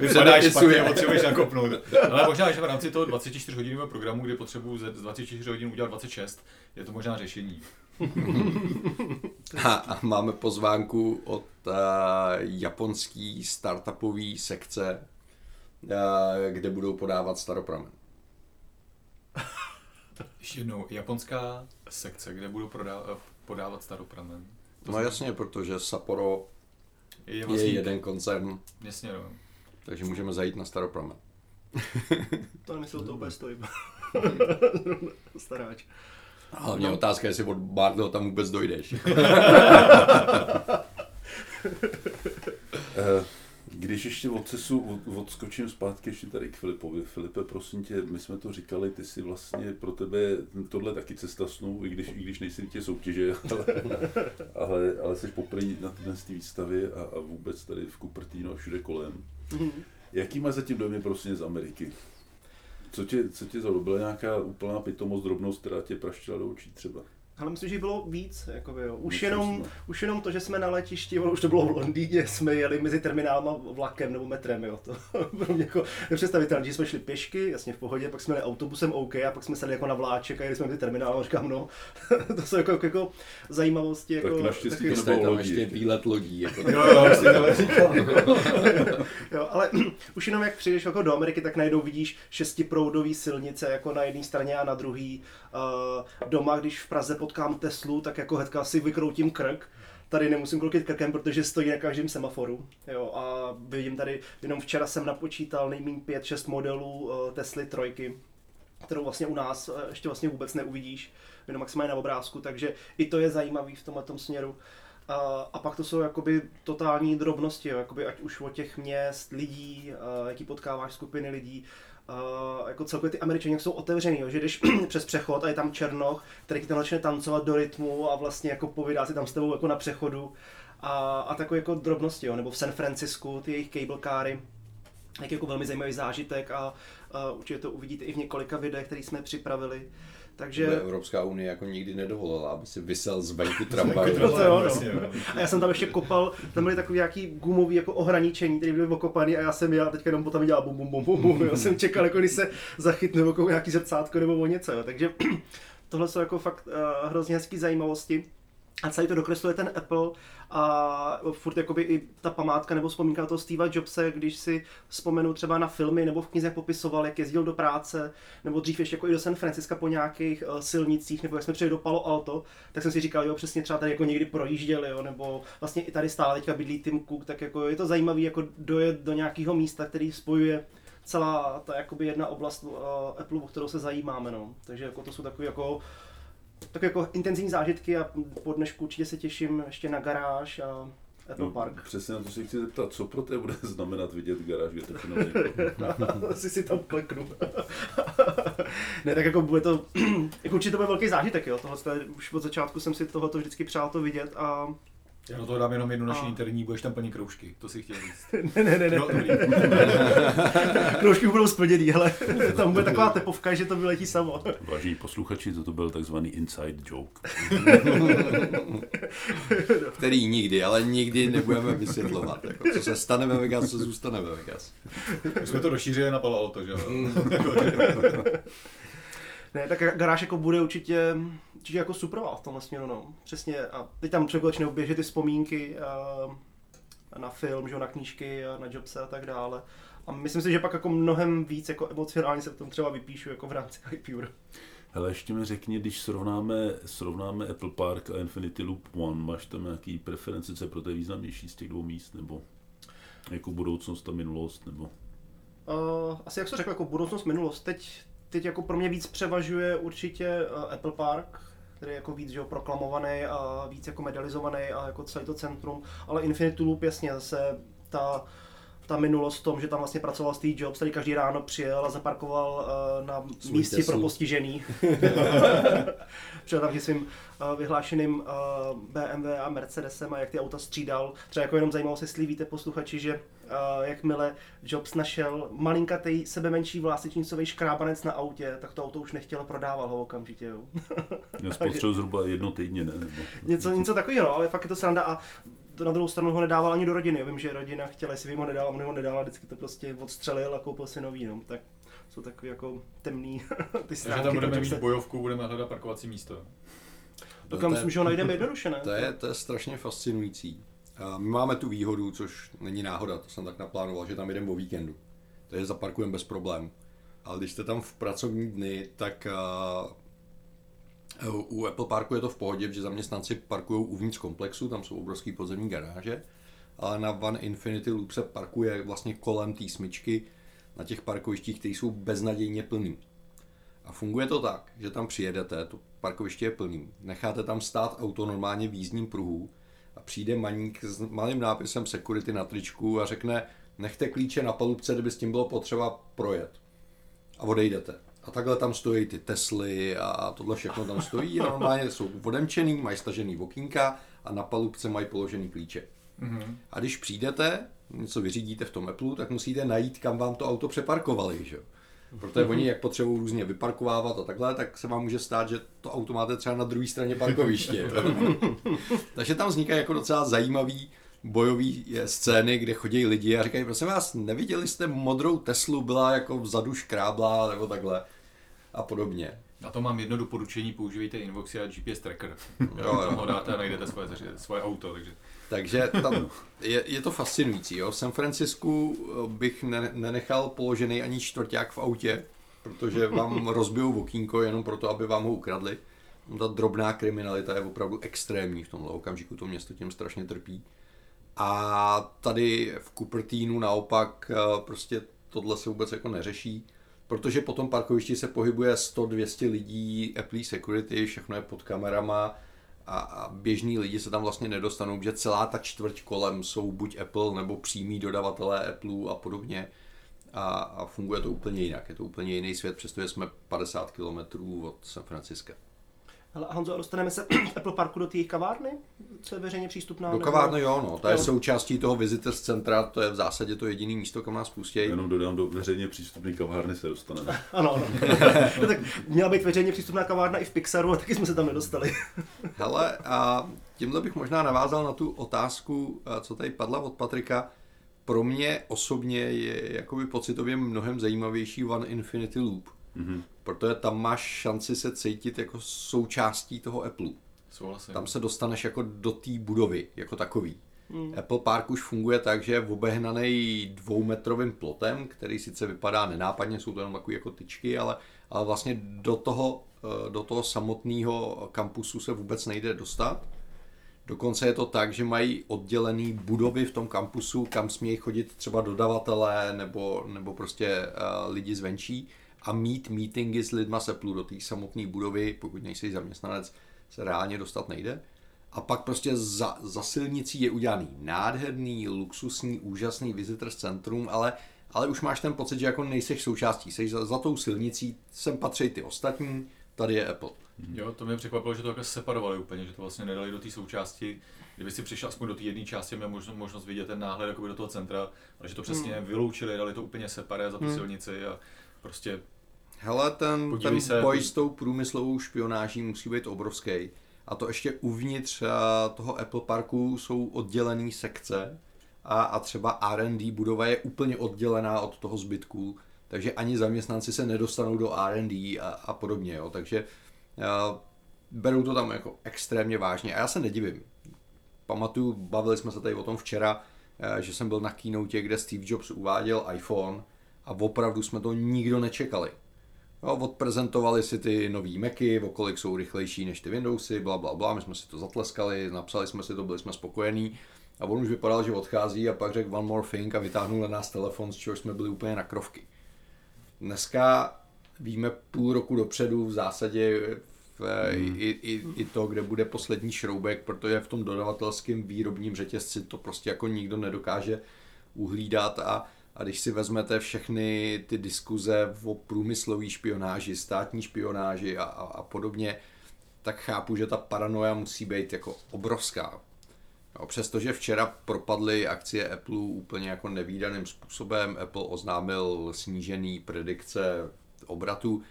Vypadáš špatně, potřebuješ nakopnout. Ale možná, že v rámci toho 24 hodinového programu, kdy potřebuji ze- z 24 hodin udělat 26, je to možná řešení. [laughs] A, a máme pozvánku od uh, japonský startupové sekce, uh, kde budou podávat staropramen. [laughs] Ještě jednou, japonská sekce, kde budu prodá- podávat staropramen. To No jasně, protože Sapporo je, je vlastně, jeden koncern, Jasně, no. takže můžeme zajít na staropramen. To nemyslel, to úplně stojím. [laughs] Staráč. Hlavně otázka, jestli od Bardo tam vůbec dojdeš. [laughs] Eh, Když ještě od CESu od- odskočím zpátky ještě tady k Filipovi. Filipe, prosím tě, my jsme to říkali, ty si vlastně pro tebe tohle taky cesta snů, i když, i když nejsi tě soutěže, ale, ale, ale jsi poprvé na té výstavě a, a vůbec tady v Cupertino a všude kolem. Jaký máš zatím domy prostě z Ameriky? Co tě, co tě zaujalo? Byla nějaká úplná pitomost, drobnost, která tě praštila do očí třeba? Ale myslím, že bylo víc, jakoby, jo. Už, Myslím, jenom, no. už jenom to, že jsme na letišti, ono už to bylo v Londýně, jsme jeli mezi terminálma vlakem nebo metrem, jo. To [laughs] pro mě jako nepředstavitelné, že jsme šli pěšky, jasně v pohodě, pak jsme jeli autobusem OK a pak jsme sedli jako na vláček a jeli jsme mezi terminálem a říkám, no, [laughs] to jsou jako, jako, jako zajímavosti. Jako, Tak naštěstí taky- to nebylo tam lodí ještě výlet lodí. Jako Jo, jo, [laughs] říkal. Jo, ale [clears throat] už jenom jak přijdeš jako do Ameriky, tak najednou vidíš šestiproudový silnice jako na jedné straně a na druhý. Uh, doma, když v Praze potkám Teslu, tak jako hnedka si vykroutím krk. Tady nemusím kroutit krkem, protože stojí na každém semaforu. Jo, a vidím tady, jenom včera jsem napočítal nejméně 5-6 modelů uh, Tesly trojky kterou vlastně u nás eh, ještě vlastně vůbec neuvidíš, jenom maximálně na obrázku, takže i to je zajímavý v tomhle tom směru. A, a pak to jsou jakoby totální drobnosti, jo, jakoby ať už od těch měst, lidí, a jaký potkáváš skupiny lidí, a jako celkově ty američani jsou otevřený, jo, že jdeš [clears throat] přes přechod a je tam černoch, který ti tam začne tancovat do rytmu a vlastně jako povídá si tam s tebou jako na přechodu a, a takové jako drobnosti, jo, nebo v San Francisku ty jejich cable káry, jak jako velmi zajímavý zážitek a, a určitě to uvidíte i v několika videích, které jsme připravili. Takže Že... Evropská unie jako nikdy nedovolila, aby si vysel z venku tramvaje. No to jo, no. A já jsem tam ještě kopal, tam byly takový nějaký gumový jako ohraničení, které byly okopaný a já jsem já teďka jenom potom dělal bum bum bum bum bum, já jsem čekal, jako když se zachytne nějaký zrcátko nebo o něco, jo. takže [clears throat] tohle jsou jako fakt uh, hrozně hezký zajímavosti. A celý to dokresluje ten Apple a furt jakoby i ta památka nebo vzpomínka toho Steva Jobse, když si vzpomenu třeba na filmy nebo v knize popisoval, jak jezdil do práce, nebo dřív ještě jako i do San Francisca po nějakých uh, silnicích, nebo jak jsme přijeli do Palo Alto, tak jsem si říkal, jo, přesně třeba tady jako někdy projížděli, jo, nebo vlastně i tady stále teďka bydlí Tim Cook, tak jako je to zajímavé jako dojet do nějakého místa, který spojuje celá ta jakoby jedna oblast uh, Apple, o kterou se zajímáme, no. Takže jako to jsou takové jako tak jako intenzivní zážitky a po dnešku určitě se těším ještě na garáž a Apple no, Park. Přesně na to se chci zeptat, co pro tebe bude [laughs] znamenat vidět garáž, kde to všechno Asi si tam kleknu. [laughs] ne, tak jako bude to, [clears throat] jako určitě to bude velký zážitek, jo. Tohle, už od začátku jsem si tohoto vždycky přál to vidět a já na to dám jenom jednu naši a... interní, budeš tam plnit kroužky, to si chtěl říct. [laughs] ne, ne, ne, ne. No, [laughs] kroužky budou splněný, ale [laughs] tam bude taková tepovka, že to vyletí samo. Vážení posluchači, toto byl takzvaný inside joke. Který nikdy, ale nikdy nebudeme vysvětlovat. Jako, co se stane ve Vegas, co zůstane ve Vegas. My jsme to rozšířili na Palo Alto, že jo? Ne, tak garáž jako bude určitě, určitě jako super v tomhle směru, no. Přesně. A teď tam člověk začne oběžet ty vzpomínky a, na film, že na knížky a na Jobse a tak dále. A myslím si, že pak jako mnohem víc jako emocionálně se v tom třeba vypíšu jako v rámci [laughs] iPure. Hele, ještě mi řekni, když srovnáme, srovnáme Apple Park a Infinity Loop One, máš tam nějaký preference, co je pro té významnější z těch dvou míst, nebo jako budoucnost a minulost, nebo? Uh, asi jak jsem řekl, jako budoucnost, minulost. Teď, teď jako pro mě víc převažuje určitě uh, Apple Park, který je jako víc že jo, proklamovaný a víc jako medializovaný a jako celé to centrum, ale Infinity Loop jasně zase ta ta minulost v tom, že tam vlastně pracoval Steve Jobs, který každý ráno přijel a zaparkoval uh, na Svůj místě Tesla. pro postižený. [laughs] přijel tam svým vyhlášeným uh, BMW a Mercedesem a jak ty auta střídal. Třeba jako jenom zajímalo se, jestli víte posluchači, že uh, jakmile Jobs našel malinkatý sebe menší vlásečnicový škrábanec na autě, tak to auto už nechtěl prodávat ho okamžitě. Jo. [laughs] Zhruba jedno týdně, ne? Něco, něco takového, ale fakt je to sranda a to na druhou stranu ho nedával ani do rodiny. Vím, že rodina chtěla, jestli vím ho nedal, on ho nedal, vždycky to prostě odstřelil a koupil si nový, no. Tak jsou takový jako temný [laughs] ty stránky. Takže tam budeme mít bojovku, budeme hledat parkovací místo. To kam myslím, že ho najdeme jednoduše, ne? [laughs] To je, to je strašně fascinující. My máme tu výhodu, což není náhoda, to jsem tak naplánoval, že tam jdeme o víkendu. Takže zaparkujeme bez problémů. Ale když jste tam v pracovní dny, tak u Apple Parku je to v pohodě, že zaměstnanci parkují uvnitř komplexu, tam jsou obrovské podzemní garáže, ale na One Infinity Loop se parkuje vlastně kolem té smyčky na těch parkovištích, které jsou beznadějně plný. A funguje to tak, že tam přijedete, to parkoviště je plný, necháte tam stát auto normálně v jízdním pruhu a přijde maník s malým nápisem security na tričku a řekne, nechte klíče na palubce, kdyby s tím bylo potřeba projet. A odejdete. A takhle tam stojí ty Tesly a tohle všechno tam stojí. A [laughs] normálně jsou odemčený, mají stažený okýnka a na palubce mají položený klíče. Mm-hmm. A když přijdete, něco vyřídíte v tom Apple, tak musíte najít, kam vám to auto přeparkovali. Že? Protože oni, jak potřebují různě vyparkovávat a takhle, tak se vám může stát, že to auto máte třeba na druhé straně parkoviště. [laughs] Takže tam vznikají jako docela zajímavý bojové scény, kde chodí lidi a říkají, prosím vás, neviděli jste modrou Teslu, byla jako vzadu škráblá nebo takhle a podobně. Na to mám jedno doporučení, používejte Invoxy a GPS tracker. Jo, [laughs] jo. Tam ho dáte a najdete svoje, svoje auto. Takže, takže tam je, je, to fascinující. Jo. V San Francisku eh, bych ne, nenechal položený ani čtvrták v autě, protože vám [laughs] rozbijou okýnko jenom proto, aby vám ho ukradli. Ta drobná kriminalita je opravdu extrémní v tomhle okamžiku, to město tím strašně trpí. A tady v Cupertinu naopak eh, prostě tohle se vůbec jako neřeší protože po tom parkovišti se pohybuje 100-200 lidí, Apple Security, všechno je pod kamerama a, a běžní lidi se tam vlastně nedostanou, že celá ta čtvrť kolem jsou buď Apple nebo přímí dodavatelé Apple a podobně a, a funguje to úplně jinak, je to úplně jiný svět, přestože jsme 50 km od San Francisca. Hele, Honzo, a dostaneme se [clears throat] v Apple Parku do té kavárny, co je veřejně přístupná? Do kavárny jo, no, to je součástí toho Visitors Centra, to je v zásadě to jediné místo, kam nás pustí. Jenom dodám, do veřejně přístupné kavárny se dostaneme. [laughs] ano, ano. [laughs] no, tak měla být veřejně přístupná kavárna i v Pixaru a taky jsme se tam nedostali. [laughs] Hele, a tímhle bych možná navázal na tu otázku, co tady padla od Patrika. Pro mě osobně je jakoby pocitově mnohem zajímavější One Infinity Loop Mm-hmm. Protože tam máš šanci se cítit jako součástí toho Apple. Souhlasím. Tam se dostaneš jako do té budovy, jako takový. Hmm. Apple Park už funguje tak, že je obehnaný dvoumetrovým plotem, který sice vypadá nenápadně, jsou to jenom takové jako tyčky, ale, ale vlastně do toho, eh, do toho samotného kampusu se vůbec nejde dostat. Dokonce je to tak, že mají oddělené budovy v tom kampusu, kam smějí chodit třeba dodavatelé nebo, nebo prostě uh, lidi zvenčí a mít meetingy s lidma Apple do té samotné budovy, pokud nejsi zaměstnanec, se reálně dostat nejde. A pak prostě za, za silnicí je udělaný nádherný, luxusní, úžasný visitors centrum, ale, ale už máš ten pocit, že jako nejseš součástí, jsi za, za tou silnicí, sem patří ty ostatní, tady je Apple. Jo, to mě překvapilo, že to takhle separovali úplně, že to vlastně nedali do té součásti. Kdyby si přišel aspoň do té jedné části, měl možnost, možnost vidět ten náhled jakoby do toho centra, ale že to přesně Hmm. vyloučili, dali to úplně separé za tu Hmm. silnici a prostě Hele, ten, Podívej ten se, boj pod- s tou průmyslovou špionáží musí být obrovský. A to ještě uvnitř eh, toho Apple Parku jsou oddělené sekce a, a třeba R&D budova je úplně oddělená od toho zbytku, takže ani zaměstnanci se nedostanou do R&D a, a podobně. Jo. Takže uh, berou to tam jako extrémně vážně a já se nedivím. Pamatuju, bavili jsme se tady o tom včera, eh, že jsem byl na keynote, kde Steve Jobs uváděl iPhone a opravdu jsme to nikdo nečekali. Jo, odprezentovali si ty nový Macy, o kolik jsou rychlejší než ty Windowsy, bla, bla, bla, my jsme si to zatleskali, napsali jsme si to, byli jsme spokojení. A on už vypadal, že odchází a pak řekl one more thing a vytáhnul na nás telefon, z čehož jsme byli úplně na krovky. Dneska víme půl roku dopředu v zásadě v, i, i, i to, kde bude poslední šroubek, protože v tom dodavatelském výrobním řetězci to prostě jako nikdo nedokáže uhlídat a, a když si vezmete všechny ty diskuze o průmyslové špionáži, státní špionáži a, a, a podobně, tak chápu, že ta paranoja musí být jako obrovská. Jo, přestože včera propadly akcie Apple úplně jako nevýdaným způsobem, Apple oznámil snížený predikce obratu,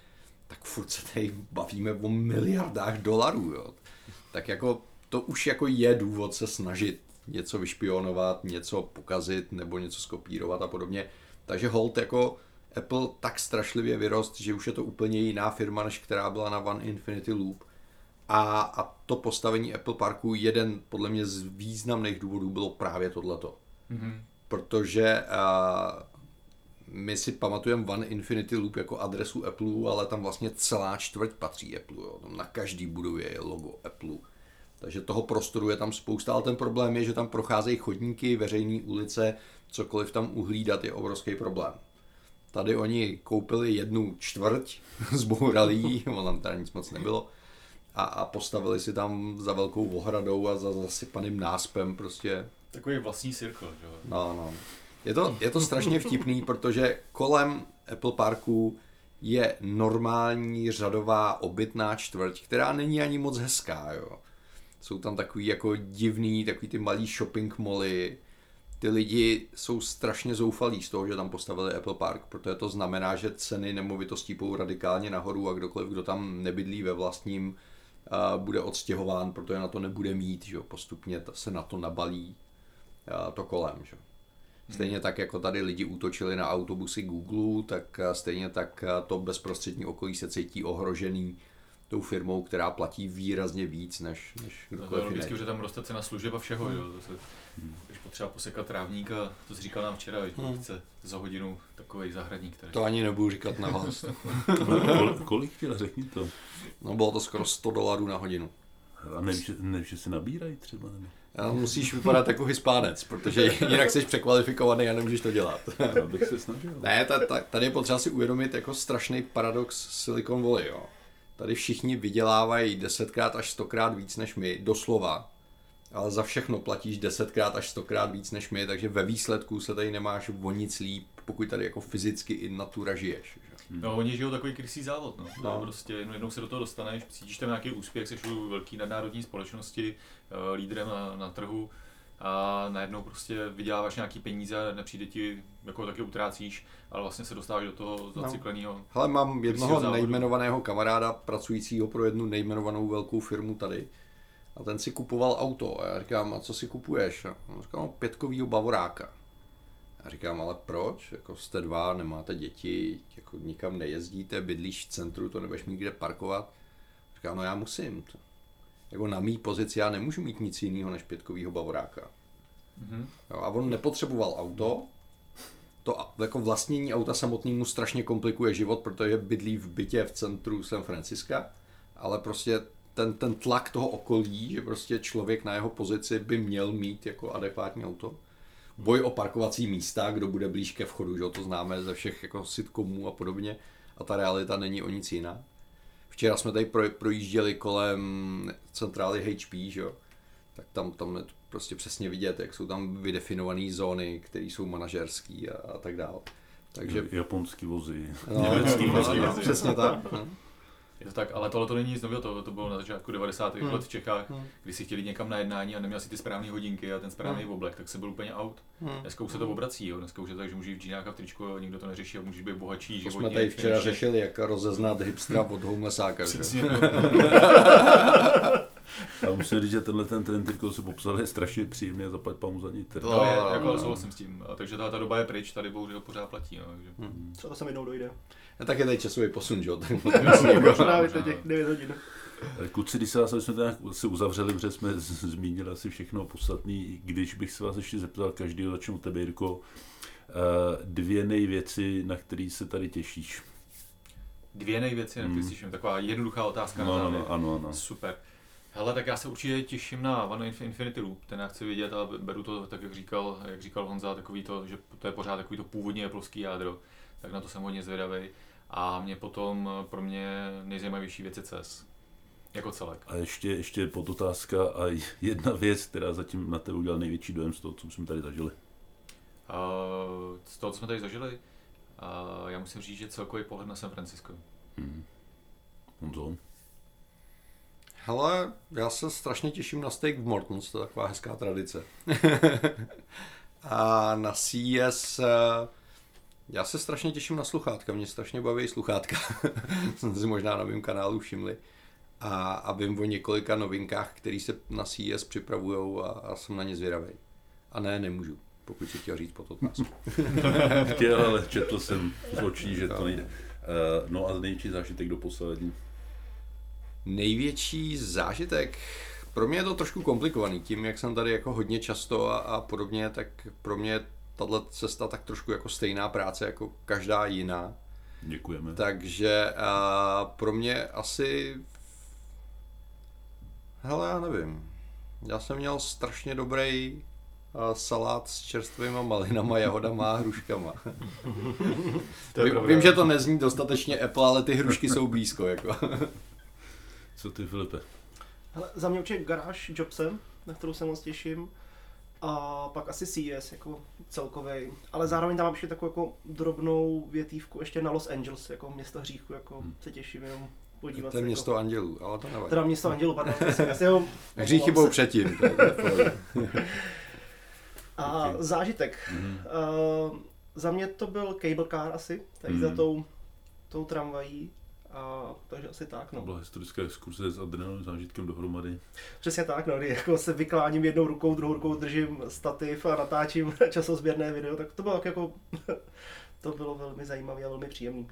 tak furt se tady bavíme o miliardách dolarů. Jo. Tak jako to už jako je důvod se snažit něco vyšpionovat, něco pokazit nebo něco skopírovat a podobně. Takže hold jako Apple tak strašlivě vyrost, že už je to úplně jiná firma, než která byla na One Infinity Loop. A, a to postavení Apple Parku, jeden podle mě z významných důvodů bylo právě tohleto. mm-hmm. Protože uh, my si pamatujeme One Infinity Loop jako adresu Apple, ale tam vlastně celá čtvrť patří Apple. Jo. Tam na každý budově je logo Apple. Takže toho prostoru je tam spousta, ale ten problém je, že tam procházejí chodníky, veřejné ulice, cokoliv tam uhlídat je obrovský problém. Tady oni koupili jednu čtvrť, [laughs] zbourali ji, ono tam teda nic moc nebylo, a, a postavili si tam za velkou ohradou a za zasypaným náspem prostě Takový vlastní cirkl, že jo. No, no. Je to, je to strašně vtipný, protože kolem Apple Parku je normální řadová obytná čtvrť, která není ani moc hezká, jo. Jsou tam takový jako divný, takový ty malý shopping moly. Ty lidi jsou strašně zoufalí z toho, že tam postavili Apple Park, protože to znamená, že ceny nemovitostí půjdou radikálně nahoru a kdokoliv, kdo tam nebydlí ve vlastním, bude odstěhován, protože na to nebude mít, že. Postupně se na to nabalí to kolem, že. Stejně tak, jako tady lidi útočili na autobusy Google, tak stejně tak to bezprostřední okolí se cítí ohrožený tou firmou, která platí výrazně víc než, než kdokoliv logicky, jiný. že tam roste cena služeb a všeho, jo. To se, když potřeba posekat trávník a to jsi říkal nám včera, že Hmm. chce za hodinu takový zahradník, který... To ani nebudu říkat na hlas. [laughs] Kol, kolik chtěl, řekni to. No bylo to skoro 100 dolarů na hodinu. A nevíš, že- si nabírají třeba? Nebo? A musíš vypadat jako hispánec, protože jinak jsi překvalifikovaný a nemůžeš to dělat. Já bych se snažil. Ne, ta, ta, tady je potřeba si uvědomit jako strašný paradox Silicon Valley, jo. Tady všichni vydělávají desetkrát až stokrát víc než my, doslova. Ale za všechno platíš desetkrát až stokrát víc než my, takže ve výsledku se tady nemáš o nic líp, pokud tady jako fyzicky i natura žiješ. Že? No, oni žijou takový krysý závod, no. No. Prostě jednou, jednou se do toho dostaneš, cítíš tam nějaký úspěch, jsi u velký nadnárodní společnosti, uh, lídrem na, na trhu a najednou prostě vyděláváš nějaký peníze a nepřijde ti, jako taky utrácíš, ale vlastně se dostáváš do toho zacykleného. Hele, mám jednoho závodu. nejmenovaného kamaráda, pracujícího pro jednu nejmenovanou velkou firmu tady. A ten si kupoval auto. A já říkám, a co si kupuješ? A on říkal, no, pětkovýho bavoráka. A říkám, ale proč? Jako jste dva, nemáte děti, jako nikam nejezdíte, bydlíš v centru, to nebudeš mít kde parkovat. Říkám, no já musím. Jako na mý pozici já nemůžu mít nic jiného než pětkovýho bavoráka. Mhm. Jo, a on nepotřeboval auto, to jako vlastnění auta samotnému strašně komplikuje život, protože bydlí v bytě v centru San Franciska, ale prostě ten, ten tlak toho okolí, že prostě člověk na jeho pozici by měl mít jako adekvátní auto. Boj o parkovací místa, kdo bude blíž ke vchodu, že to známe ze všech jako sitcomů a podobně. A ta realita není o nic jiná. Včera jsme tady pro, projížděli kolem centrály HP, že jo, tak tam, tam je to prostě přesně vidět, jak jsou tam vydefinované zóny, které jsou manažerský a, a tak dále. Takže Japonský vozy, No, německý no, vozy. no, přesně tak. no. Je to tak, ale tohle to není nic nového, to, to bylo na začátku 90. Hmm. let v Čechách, Hmm. kdy si chtěli někam na jednání a neměl si ty správné hodinky a ten správný oblek, tak se byl úplně out. Hmm. Dneska už se to obrací, jo. dneska už je to tak, že můžeš jít v džínách a v tričku a nikdo to neřeší a můžeš být bohatší, To jsme tady včera řešili, jak rozeznat hipstra od homelessáka. [laughs] [laughs] [laughs] A musím říct, že tenhle ten trend, který se popsal, je strašně příjemný a zaplať pamu za ní. to je, No, jako no. souhlasím s tím. A takže ta, ta doba je pryč, tady bohužel pořád platí. No, takže. Třeba to sem jednou dojde. A tak je tady časový posun, že jo? tak- Právě [laughs] [laughs] možná. to těch 9 hodin. Kluci, když se vás jsme nějak si uzavřeli, protože jsme z- zmínili asi všechno podstatné, když bych se vás ještě zeptal, každý začnu tebe, Jirko, eh, dvě nejvěci, na které se tady těšíš. Dvě nejvěci, na Hmm. které slyším, taková jednoduchá otázka No, na no, no, ano, ano. Super. Hele, tak já se určitě těším na One Inf- Infinity Loop, ten já chci vidět a beru to tak, jak říkal, jak říkal Honza, takový to, že to je pořád takový to původně Appleovský jádro, tak na to jsem hodně zvědavý. A mě potom pro mě nejzajímavější věc je CES. Jako celek. A ještě, ještě podotázka a jedna věc, která zatím na tebe udělala největší dojem z toho, co jsme tady zažili. A z toho, co jsme tady zažili, a já musím říct, že celkový pohled na San Francisco. Hmm. Honzo? Hele, já se strašně těším na steak v Mortons, to je taková hezká tradice. [laughs] a na CES eh, já se strašně těším na sluchátka, mě strašně baví sluchátka. [laughs] Jsem si možná na mém kanálu všimli. A, a vím o několika novinkách, které se na CES připravují a, a jsem na ně zvědavý. A ne, nemůžu, pokud si chtěl říct pod otázku. [laughs] Chtěl, ale četl jsem z očí, že to nejde. Uh, no a největší zážitek do poslední. Největší zážitek, pro mě je to trošku komplikovaný, tím jak jsem tady jako hodně často a, a podobně, tak pro mě tato cesta tak trošku jako stejná práce jako každá jiná. Děkujeme. Takže a pro mě asi, hele já nevím, já jsem měl strašně dobrý salát s čerstvými malinama, jahodama a hruškama. To je vím, že to nezní dostatečně Apple, ale ty hrušky jsou blízko. Jako. Co ty, Filipe? Hele, za mě určitě garáž Jobsem, na kterou se moc těším. A pak asi CES jako celkovej. Ale zároveň tam mám ještě takovou jako drobnou větívku ještě na Los Angeles, jako město hříchu, jako se těším jenom podívat To je se. město Jako, andělů, ale to nevadí. teda město Andělu, pardon. jo, [laughs] Hříchy omlouvám budou se. předtím. [laughs] A zážitek. Mhm. Uh, za mě to byl cable car asi, tady Mhm. za tou, tou tramvají. A, takže asi tak, To no. byla historická exkurze s adrenalinovým zážitkem dohromady. Přesně tak, no, kdy jako se vykláním jednou rukou, druhou rukou držím stativ a natáčím [laughs] časozběrné video, tak to bylo tak jako, [laughs] to bylo velmi zajímavé a velmi příjemné.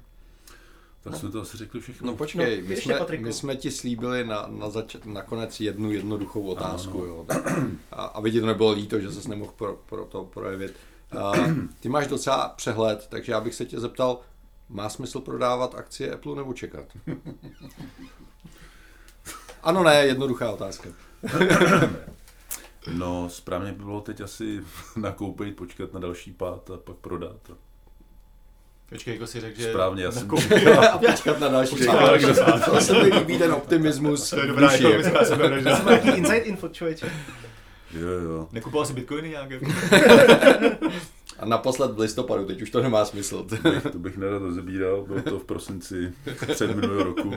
Tak jsme to asi řekli všechno. No počkej, No, my, jsme, Patriku. my jsme ti slíbili na, na zač- nakonec jednu jednoduchou otázku. Ano. Jo. A, aby ti to nebylo líto, že ses nemohl pro, pro to projevit. A, ty máš docela přehled, takže já bych se tě zeptal, má smysl prodávat akcie Apple nebo čekat? [laughs] Ano, ne, jednoduchá otázka. No, správně by bylo teď asi [laughs] nakoupit, počkat na další pád a pak prodat. Počkej, jako si řekl, že... Správně, já jsem... [laughs] A počkat na další pád. To se mi líbí ten optimismus. To je dobrá ekonomická sebevražda. Nějaký inside info, člověče. Jo, jo. Nekupoval si bitcoiny nějaké? A naposled v listopadu, teď už to nemá smysl. bych, to bych nerad rozebíral, bylo to v prosinci před minulého roku.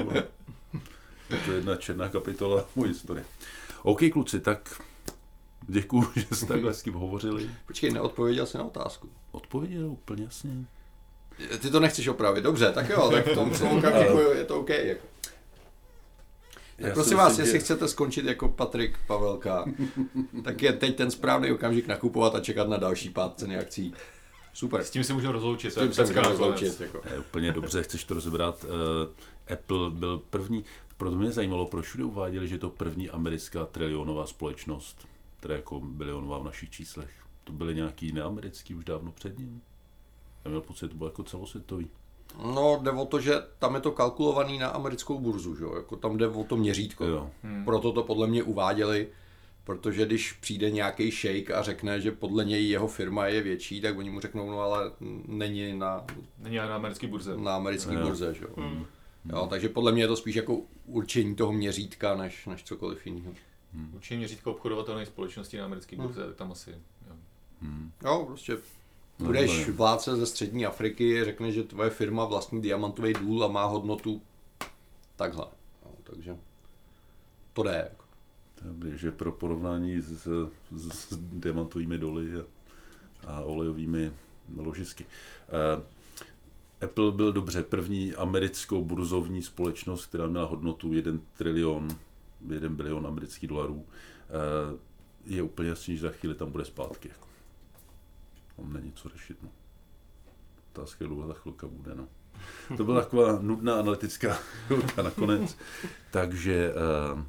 Je to jedna černá kapitola mojí historie. OK, kluci, tak děkuju, že jste takhle s tím hovořili. Počkej, neodpověděl jsi na otázku. Odpověděl úplně jasně. Ty to nechceš opravit, dobře, tak jo, tak v tom v tom okamžiku je to OK. Jako. Tak Já prosím vás, jestli chcete skončit jako Patrik Pavelka, [laughs] tak je teď ten správný okamžik nakupovat a čekat na další pád ceny akcí. Super. S tím se můžeme rozloučit. S tím se můžeme rozloučit. Jako. Je úplně dobře, chceš to rozebrat. Uh, Apple byl první. Proto mě zajímalo, proč všude uváděli, že je to první americká trilionová společnost, která jako bilionová v našich číslech. To byly nějaký neamerický už dávno před ním. Já měl pocit, že to bylo jako celosvětový. No, jde o to, že tam je to kalkulovaný na americkou burzu, že jo? Jako tam jde o to měřítko. Jo. Hmm. Proto to podle mě uváděli, protože když přijde nějaký šejk a řekne, že podle něj jeho firma je větší, tak oni mu řeknou, no ale není na, Není na americké burze. na americké Jo. burze, že jo? Hmm. Jo, takže podle mě je to spíš jako určení toho měřítka, než, než cokoliv jiného. Určitě měřítko obchodovatelné společnosti na americké burze, tak tam asi. Jo. Jo, prostě No, budeš vládce ze střední Afriky, řekne, že tvoje firma vlastní diamantový důl a má hodnotu takhle. Jo, takže to jde. Jako. Dobrý, že pro porovnání s, s, s diamantovými doly a, a olejovými ložisky. Uh, Apple byl dobře první americkou burzovní společnost, která měla hodnotu 1 trilion, 1 bilion amerických dolarů. Uh, je úplně jasný, že za chvíli tam bude zpátky. Jako. Tam není co řešit. No. Otázka, jak dlouho ta chvilka bude. No. To byla taková nudná analytická chvilka nakonec. Takže uh,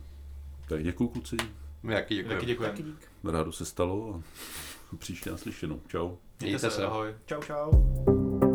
tak děkuju kluci, My jaký děkujeme. Taky děkujeme. Taky dík. rádo se stalo a [laughs] příště naslyšenou. Čau. Mějte se, ahoj. Čau, čau.